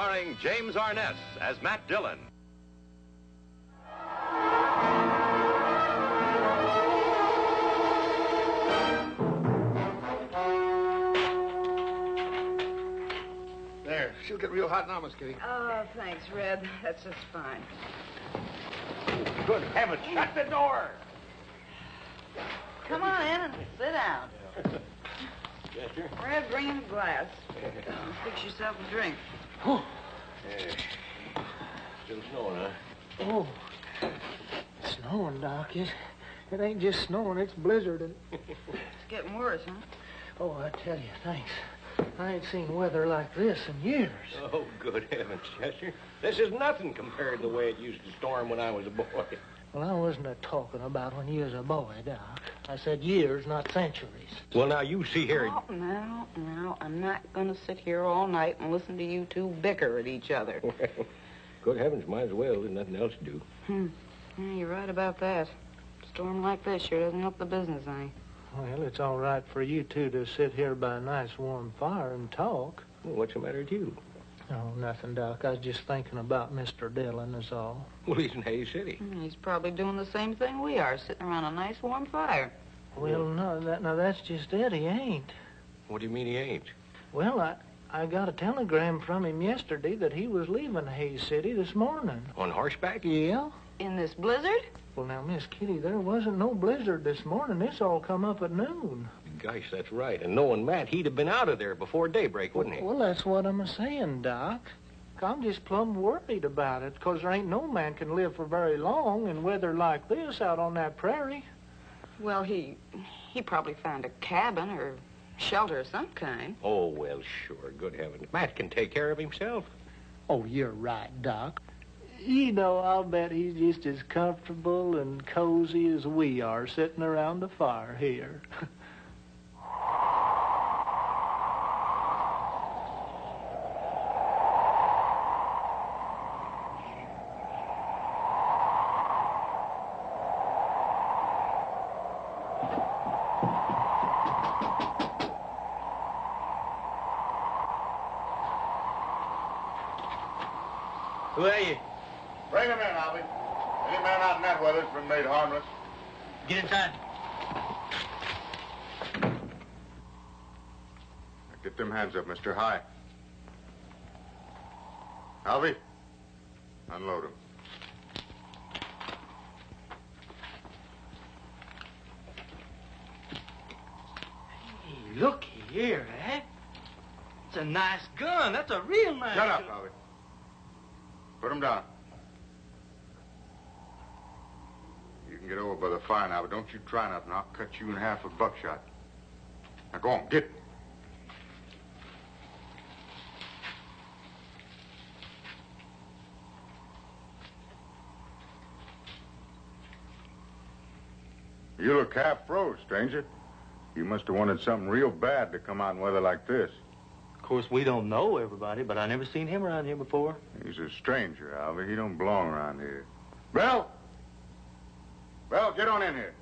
starring James Arness as Matt Dillon. There, she'll get real hot now, Miss Kitty. Oh, thanks, Red. That's just fine. Good heavens, shut the door! Come on in and sit down. Yes, sir. Red, bring in a glass. Fix yourself a drink. Still snowing, huh? Oh, It's snowing, Doc. It, it ain't just snowing, it's blizzarding. It's getting worse, huh? Oh, I tell you, thanks. I ain't seen weather like this in years. Oh, good heavens, Chester. This is nothing compared to the way it used to storm when I was a boy. Well, I wasn't a talking about when you was a boy, Doc. I said years, not centuries. Well, now, you see here. Oh, now, now, I'm not going to sit here all night and listen to you two bicker at each other. Well, good heavens, might as well. There's nothing else to do. Hmm. Yeah, you're right about that. A storm like this sure doesn't help the business any. Well, it's all right for you two to sit here by a nice warm fire and talk. Well, what's the matter with you? Oh, nothing, Doc. I was just thinking about Mr. Dillon, is all. Well, he's in Hays City. Hmm, He's probably doing the same thing we are, sitting around a nice warm fire. Well, no, that, now that's just it. He ain't. What do you mean he ain't? Well, I, I got a telegram from him yesterday that he was leaving Hays City this morning. On horseback? Yeah? In this blizzard? Well, now, Miss Kitty, there wasn't no blizzard this morning. This all come up at noon. Gosh, that's right. And knowing Matt, he'd have been out of there before daybreak, wouldn't he? Well, that's what I'm a-saying, Doc. I'm just plumb worried about it, 'cause there ain't no man can live for very long in weather like this out on that prairie. Well, he he probably found a cabin or shelter of some kind. Oh, well, sure. Good heavens. Matt can take care of himself. Oh, you're right, Doc. You know, I'll bet he's just as comfortable and cozy as we are sitting around the fire here. Who are you? Bring him in, Alvy. Any man out in that weather's been made harmless. Get inside. Get them hands up, Mr. High. Alvy, unload him. Hey, look here, eh? It's a nice gun. That's a real nice Shut up, gun. Put him down. You can get over by the fire now, but don't you try nothing. I'll cut you in half with buckshot. Now go on, get. You look half froze, stranger. You must have wanted something real bad to come out in weather like this. Of course, we don't know everybody, but I never seen him around here before. He's a stranger, Alvy. He don't belong around here. Belle! Belle, get on in here.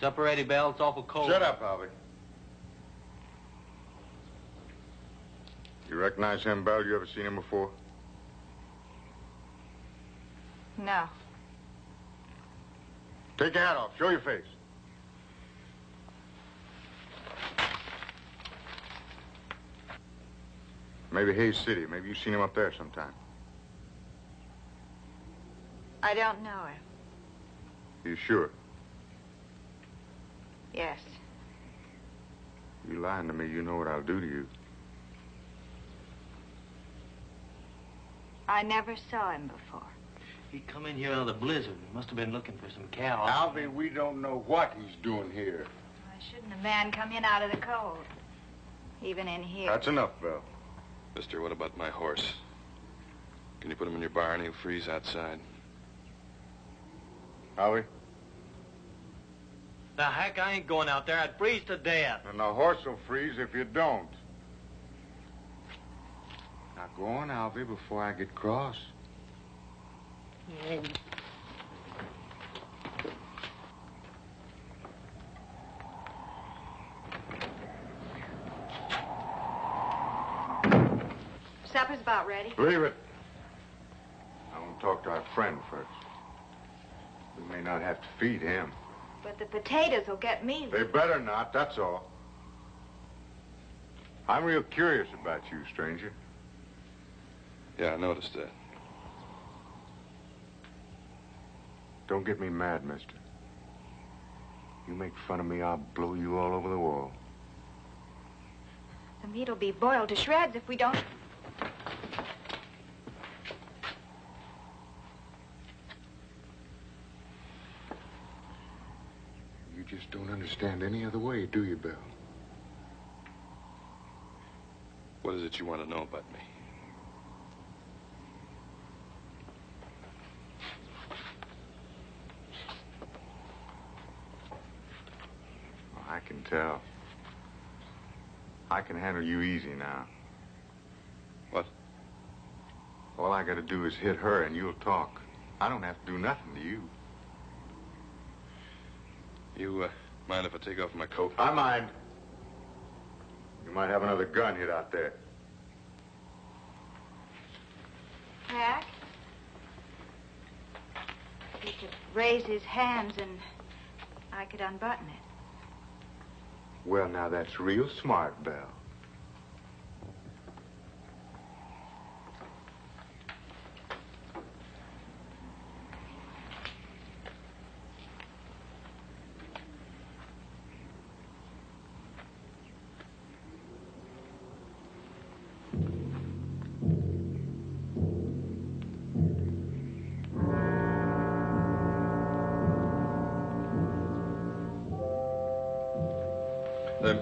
Supper ready, Belle. It's awful cold. Shut up, Alvy. You recognize him, Belle? You ever seen him before? No. Take your hat off. Show your face. Maybe Hays City. Maybe you've seen him up there sometime. I don't know him. You sure? Yes. You lying to me, you know what I'll do to you. I never saw him before. He come in here out of the blizzard. He must have been looking for some cow. Alvy, we don't know what he's doing here. Why shouldn't a man come in out of the cold? Even in here. That's enough, Bill. Mister, what about my horse? Can you put him in your barn? He'll freeze outside. Alvy? The heck, I ain't going out there. I'd freeze to death. And the horse will freeze if you don't. Now go on, Alvy, before I get cross. Supper's about ready. Leave it. I want to talk to our friend first. We may not have to feed him. But the potatoes will get me. They better not, that's all. I'm real curious about you, stranger. Yeah, I noticed that. Don't get me mad, mister. You make fun of me, I'll blow you all over the wall. The meat'll be boiled to shreds if we don't. You just don't understand any other way, do you, Bill? What is it you want to know about me? Well, I can. I can handle you easy now. What? All I gotta do is hit her and you'll talk. I don't have to do nothing to you. You, uh, mind if I take off my coat? I mind. You might have another gun hid out there. Hack? He could raise his hands and I could unbutton it. Well, now that's real smart, Belle.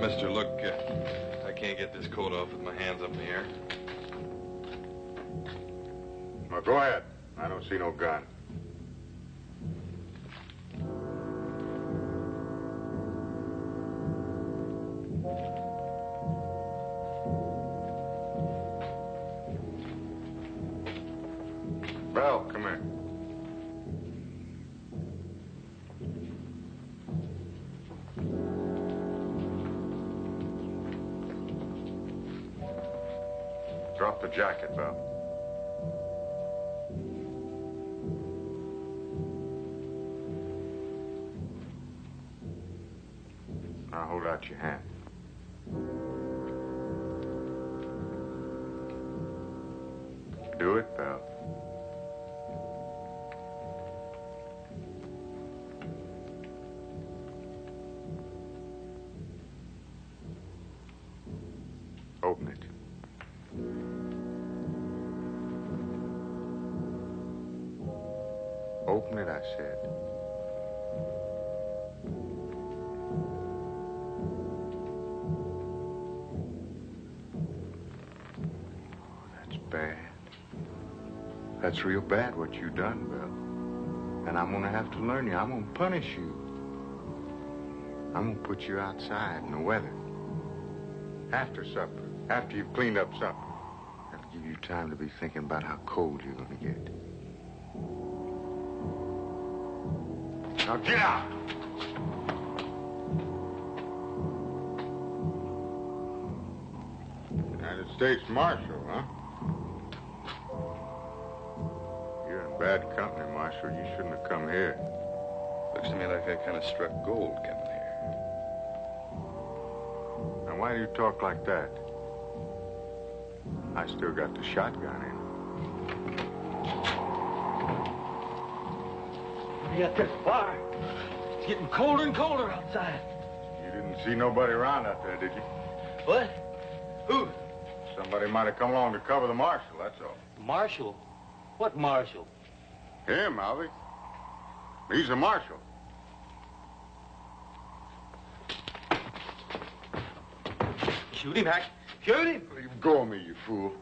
Mister, look, uh, I can't get this coat off with my hands up in the air. Well, go ahead. I don't see no gun. Do it, Belle. That's real bad what you done, Bill. And I'm gonna have to learn you. I'm gonna punish you. I'm gonna put you outside in the weather. After supper. After you've cleaned up supper. That'll give you time to be thinking about how cold you're gonna get. Now get out! United States Marshal, huh? Bad company, Marshal. You shouldn't have come here. Looks to me like I kind of struck gold coming here. Now, why do you talk like that? I still got the shotgun in. We got this fire. It's getting colder and colder outside. You didn't see nobody around out there, did you? What? Who? Somebody might have come along to cover the marshal, that's all. Marshal. What marshal? Him, Alvy. He's a marshal. Shoot him, Hack. Shoot him. Leave go me, you fool.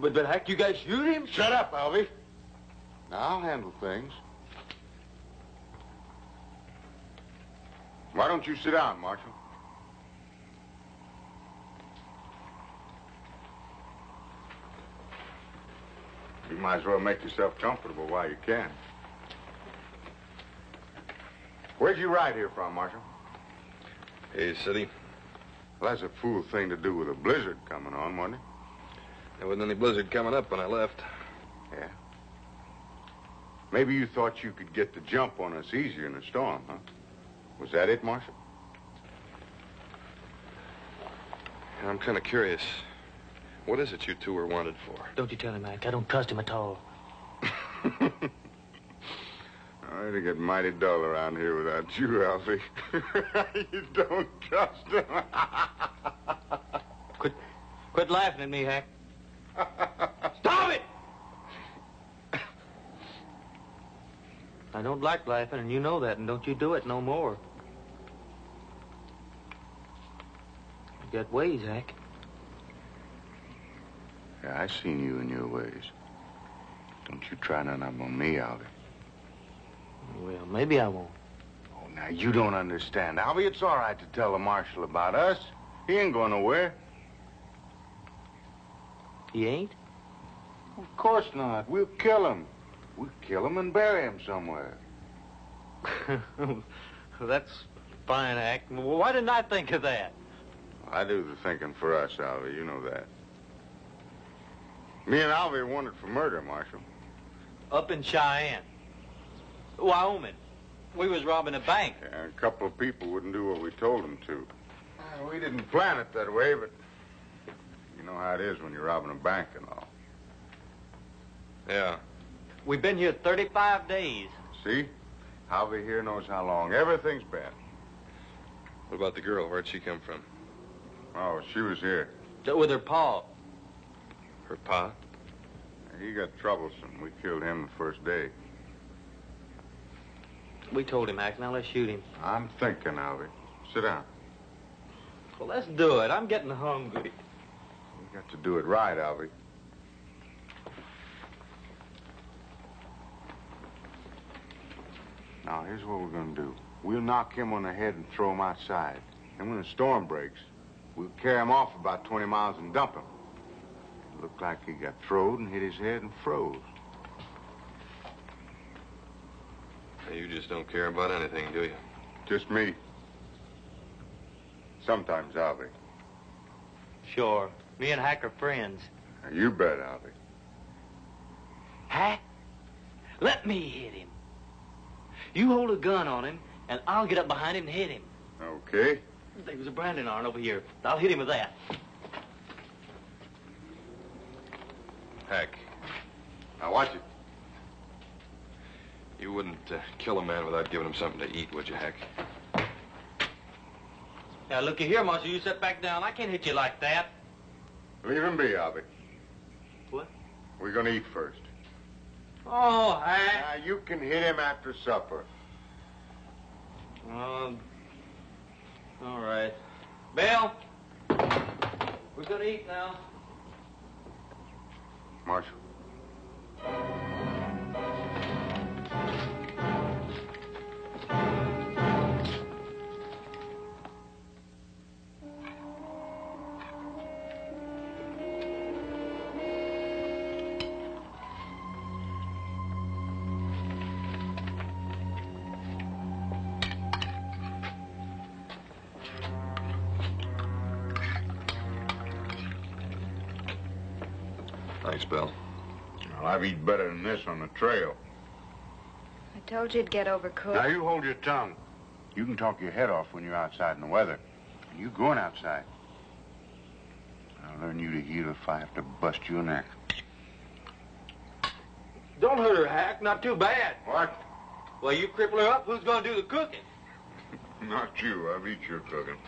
But, but Hack, you guys shoot him? Shut up, Alvy. Now, I'll handle things. Why don't you sit down, Marshal? Might as well make yourself comfortable while you can. Where'd you ride here from, Marshal? Hey, City. Well, that's a fool thing to do with a blizzard coming on, wasn't it? There wasn't any blizzard coming up when I left. Yeah. Maybe you thought you could get the jump on us easier in a storm, huh? Was that it, Marshal? I'm kind of curious. What is it you two were wanted for? Don't you tell him, Mac. I don't trust him at all. Oh, it'll get mighty dull around here without you, Alvy. you don't trust him. Quit, quit laughing at me, Hack. Stop it! I don't like laughing, and you know that, and don't you do it no more. You got ways, Hack. Yeah, I seen you in your ways. Don't you try none of them on me, Alvy. Well, maybe I won't. Oh, now, you don't understand. Alvy, it's all right to tell the marshal about us. He ain't going nowhere. He ain't? Of course not. We'll kill him. We'll kill him and bury him somewhere. That's fine, Act. Why didn't I think of that? I do the thinking for us, Alvy. You know that. Me and Alvy are wanted for murder, Marshal. Up in Cheyenne. Wyoming. We was robbing a bank. Yeah, a couple of people wouldn't do what we told them to. Uh, we didn't plan it that way, but you know how it is when you're robbing a bank and all. Yeah. We've been here 35 days. See? Alvy here knows how long. Everything's been. What about the girl? Where'd she come from? Oh, she was here. With her paw. Her pa? He got troublesome. We killed him the first day. We told him, Hack. Now let's shoot him. I'm thinking, Alvy. Sit down. Well, let's do it. I'm getting hungry. We got to do it right, Alvy. Now, here's what we're gonna do. We'll knock him on the head and throw him outside. And when the storm breaks, we'll carry him off about 20 miles and dump him. Looked like he got throwed and hit his head and froze. You just don't care about anything, do you? Just me. Sometimes, Alvy. Sure. Me and Hack are friends. Now, you bet, Alvy. Hack, let me hit him. You hold a gun on him, and I'll get up behind him and hit him. Okay. There's a branding iron over here. I'll hit him with that. Heck, Now, watch it. you wouldn't uh, kill a man without giving him something to eat, would you, Heck? Now, looky here, Marshal. You sit back down. I can't hit you like that. Leave him be, Alvy. What? We're gonna eat first. Oh, Hack. Now, you can hit him after supper. Um, all right. Bill, we're gonna eat now. Marshal. Bill. Well, I've eaten better than this on the trail. I told you it'd get overcooked. Now, you hold your tongue. You can talk your head off when you're outside in the weather. And you going outside. I'll learn you to heal if I have to bust your neck. Don't hurt her, Hack. Not too bad. What? Well, you cripple her up. Who's gonna do the cooking? Not you. I've eat your cooking.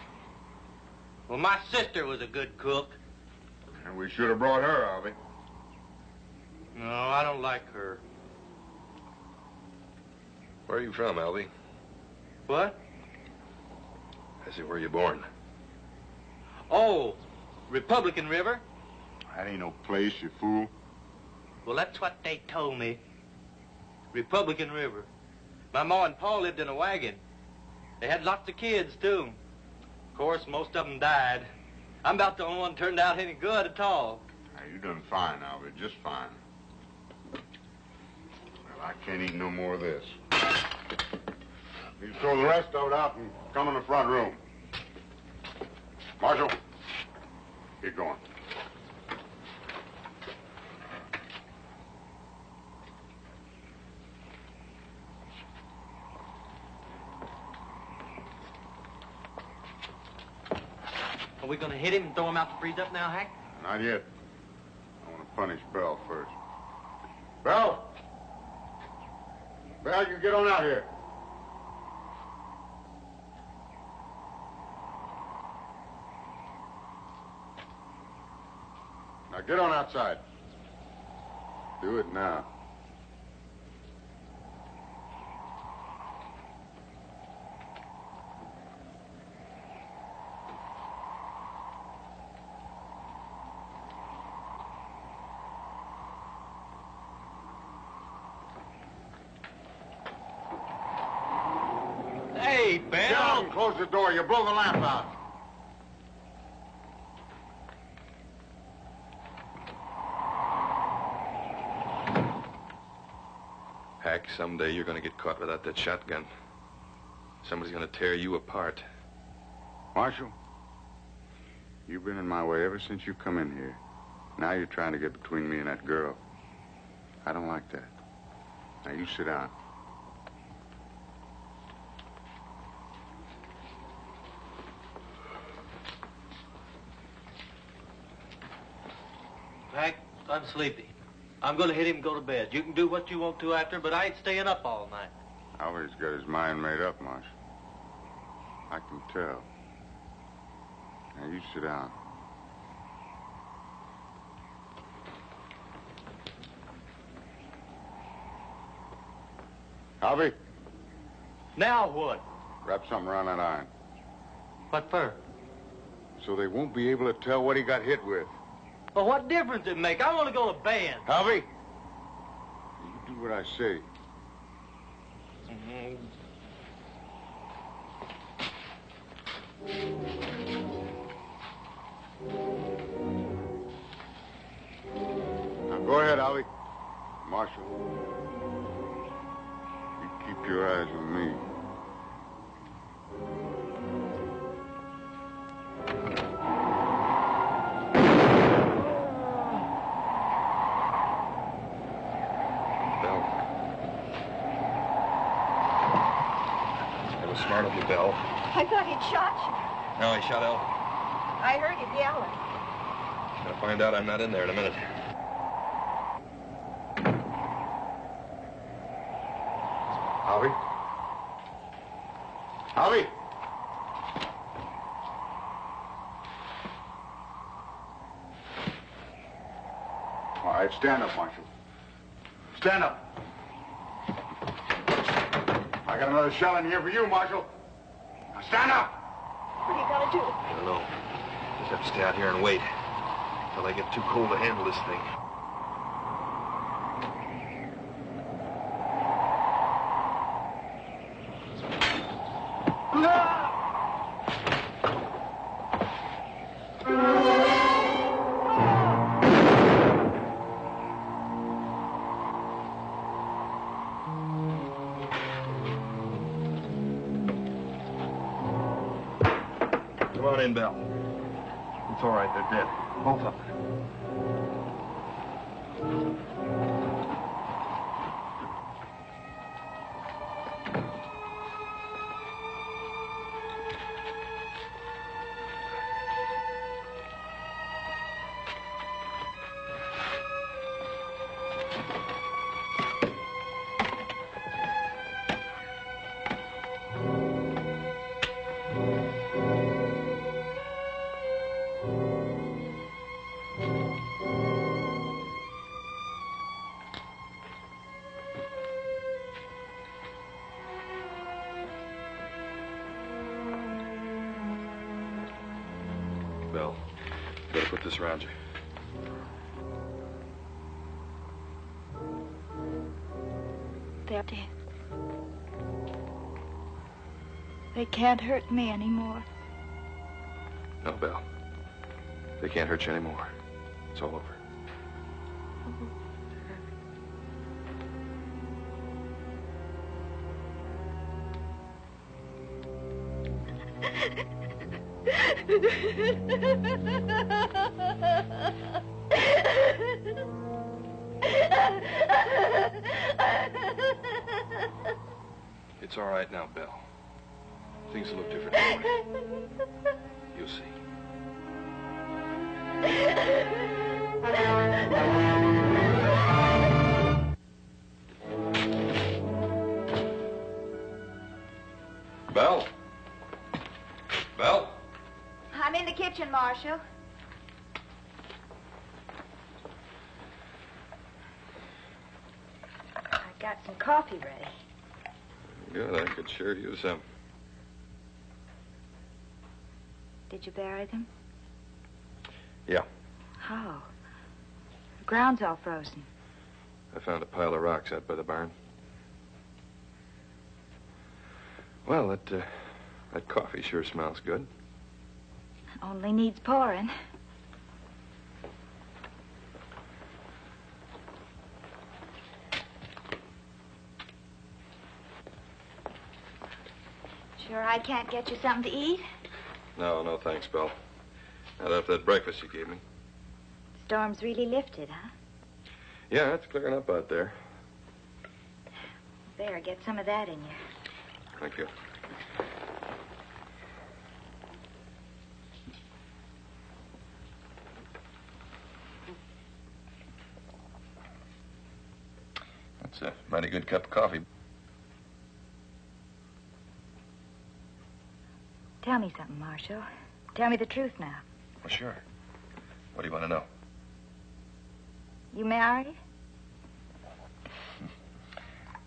Well, my sister was a good cook. And we should have brought her, Alvy. No, I don't like her. Where are you from, Alvy? What? I see where you born. Oh, Republican River. That ain't no place, you fool. Well, that's what they told me. Republican River. My ma and pa lived in a wagon. They had lots of kids, too. Of course, most of them died. I'm about the only one turned out any good at all. Now, you done fine, Alvy. Just fine. I can't eat no more of this. You throw the rest of it out and come in the front room. Marshal, get going. Are we going to hit him and throw him out to freeze up now, Hack? Not yet. I want to punish Belle first. Belle! Belle, you get on out here. Now get on outside. Do it now. Hey, Get out and close the door. You blow the lamp out. Hack, someday you're gonna get caught without that shotgun. Somebody's gonna tear you apart. Marshal, you've been in my way ever since you come in here. Now you're trying to get between me and that girl. I don't like that. Now you sit down. Hack, I'm sleepy. I'm gonna hit him and go to bed. You can do what you want to after, but I ain't staying up all night. Always got his mind made up, Marshal. I can tell. Now you sit down. Harvey, Now what? wrap something around that iron. What for? So they won't be able to tell what he got hit with. Well, what difference it make? I want to go to bed. Harvey, you do what I say. Now That was smart of you, Belle. I thought he'd shot you. No, I shot Elvin. I heard you yelling. Gonna find out I'm not in there in a minute. Harvey? Harvey? All right, stand up, Marshal. Stand up. I got another shell in here for you, Marshal. Now stand up. What are you gonna do? I don't know. Just have to stay out here and wait until I get too cold to handle this thing. Belle. It's all right. They're dead. Both of them. Put this around you. They're dead. They can't hurt me anymore. No, Belle. They can't hurt you anymore. It's all over. It's all right now, Belle. Things will look different tomorrow. You'll see. Marshal. I got some coffee ready. Good, I could sure use some. Did you bury them? Yeah. How? The ground's all frozen. I found a pile of rocks out by the barn. Well, that, uh, that coffee sure smells good. Only needs pouring. Sure I can't get you something to eat? No, no thanks, Belle. Not after that breakfast you gave me. Storm's really lifted, huh? Yeah, it's clearing up out there. There, get some of that in you. Thank you. That's a mighty good cup of coffee. Tell me something, Marshal. Tell me the truth now. Well, sure. What do you want to know? You married?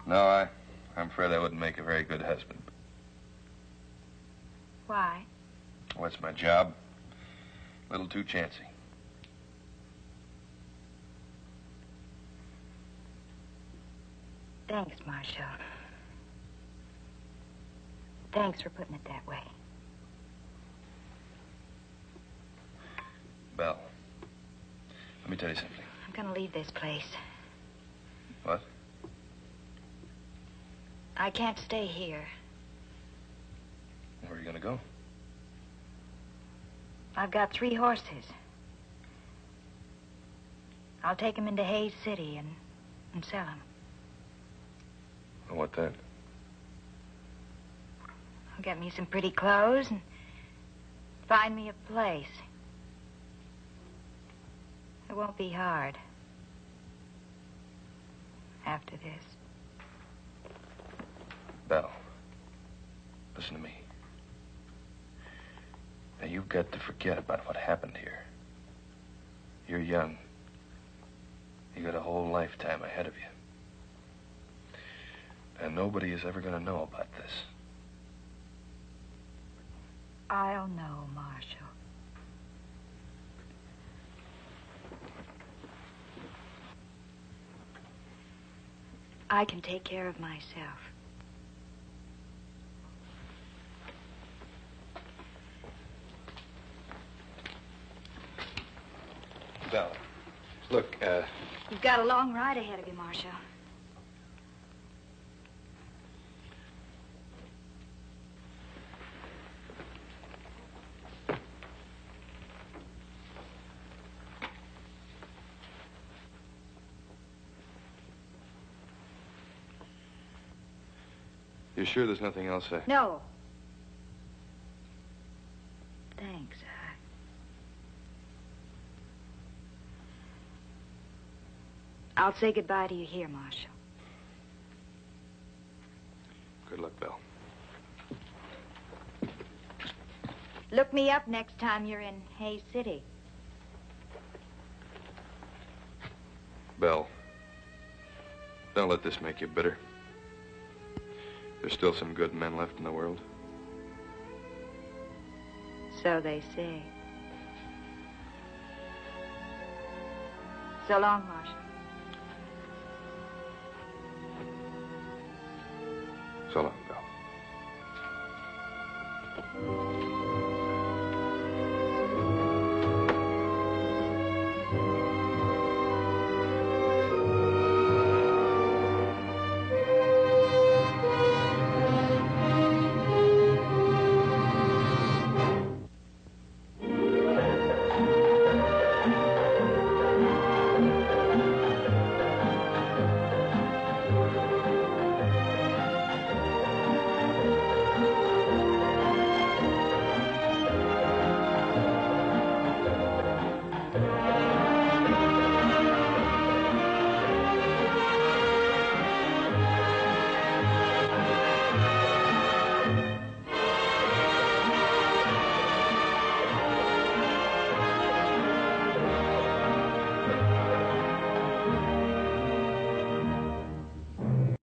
No, I, I'm afraid I wouldn't make a very good husband. Why? What's my job? A little too chancy. Thanks, Marshal. Thanks for putting it that way. Belle, let me tell you something. I'm going to leave this place. What? I can't stay here. Where are you going to go? I've got three horses. I'll take them into Hays City and, and sell them. Well, what then? I'll get me some pretty clothes and find me a place. It won't be hard. After this. Belle, listen to me. Now, you've got to forget about what happened here. You're young. You got a whole lifetime ahead of you. And nobody is ever going to know about this. I'll know, Marshal. I can take care of myself. Belle, look, uh, You've got a long ride ahead of you, Marshal. Sure there's nothing else I... No. Thanks. I... I'll say goodbye to you here, Marshal. Good luck, Belle. Look me up next time you're in Hays City. Belle, don't let this make you bitter. There's still some good men left in the world. So they say. So long, Marshal. So long,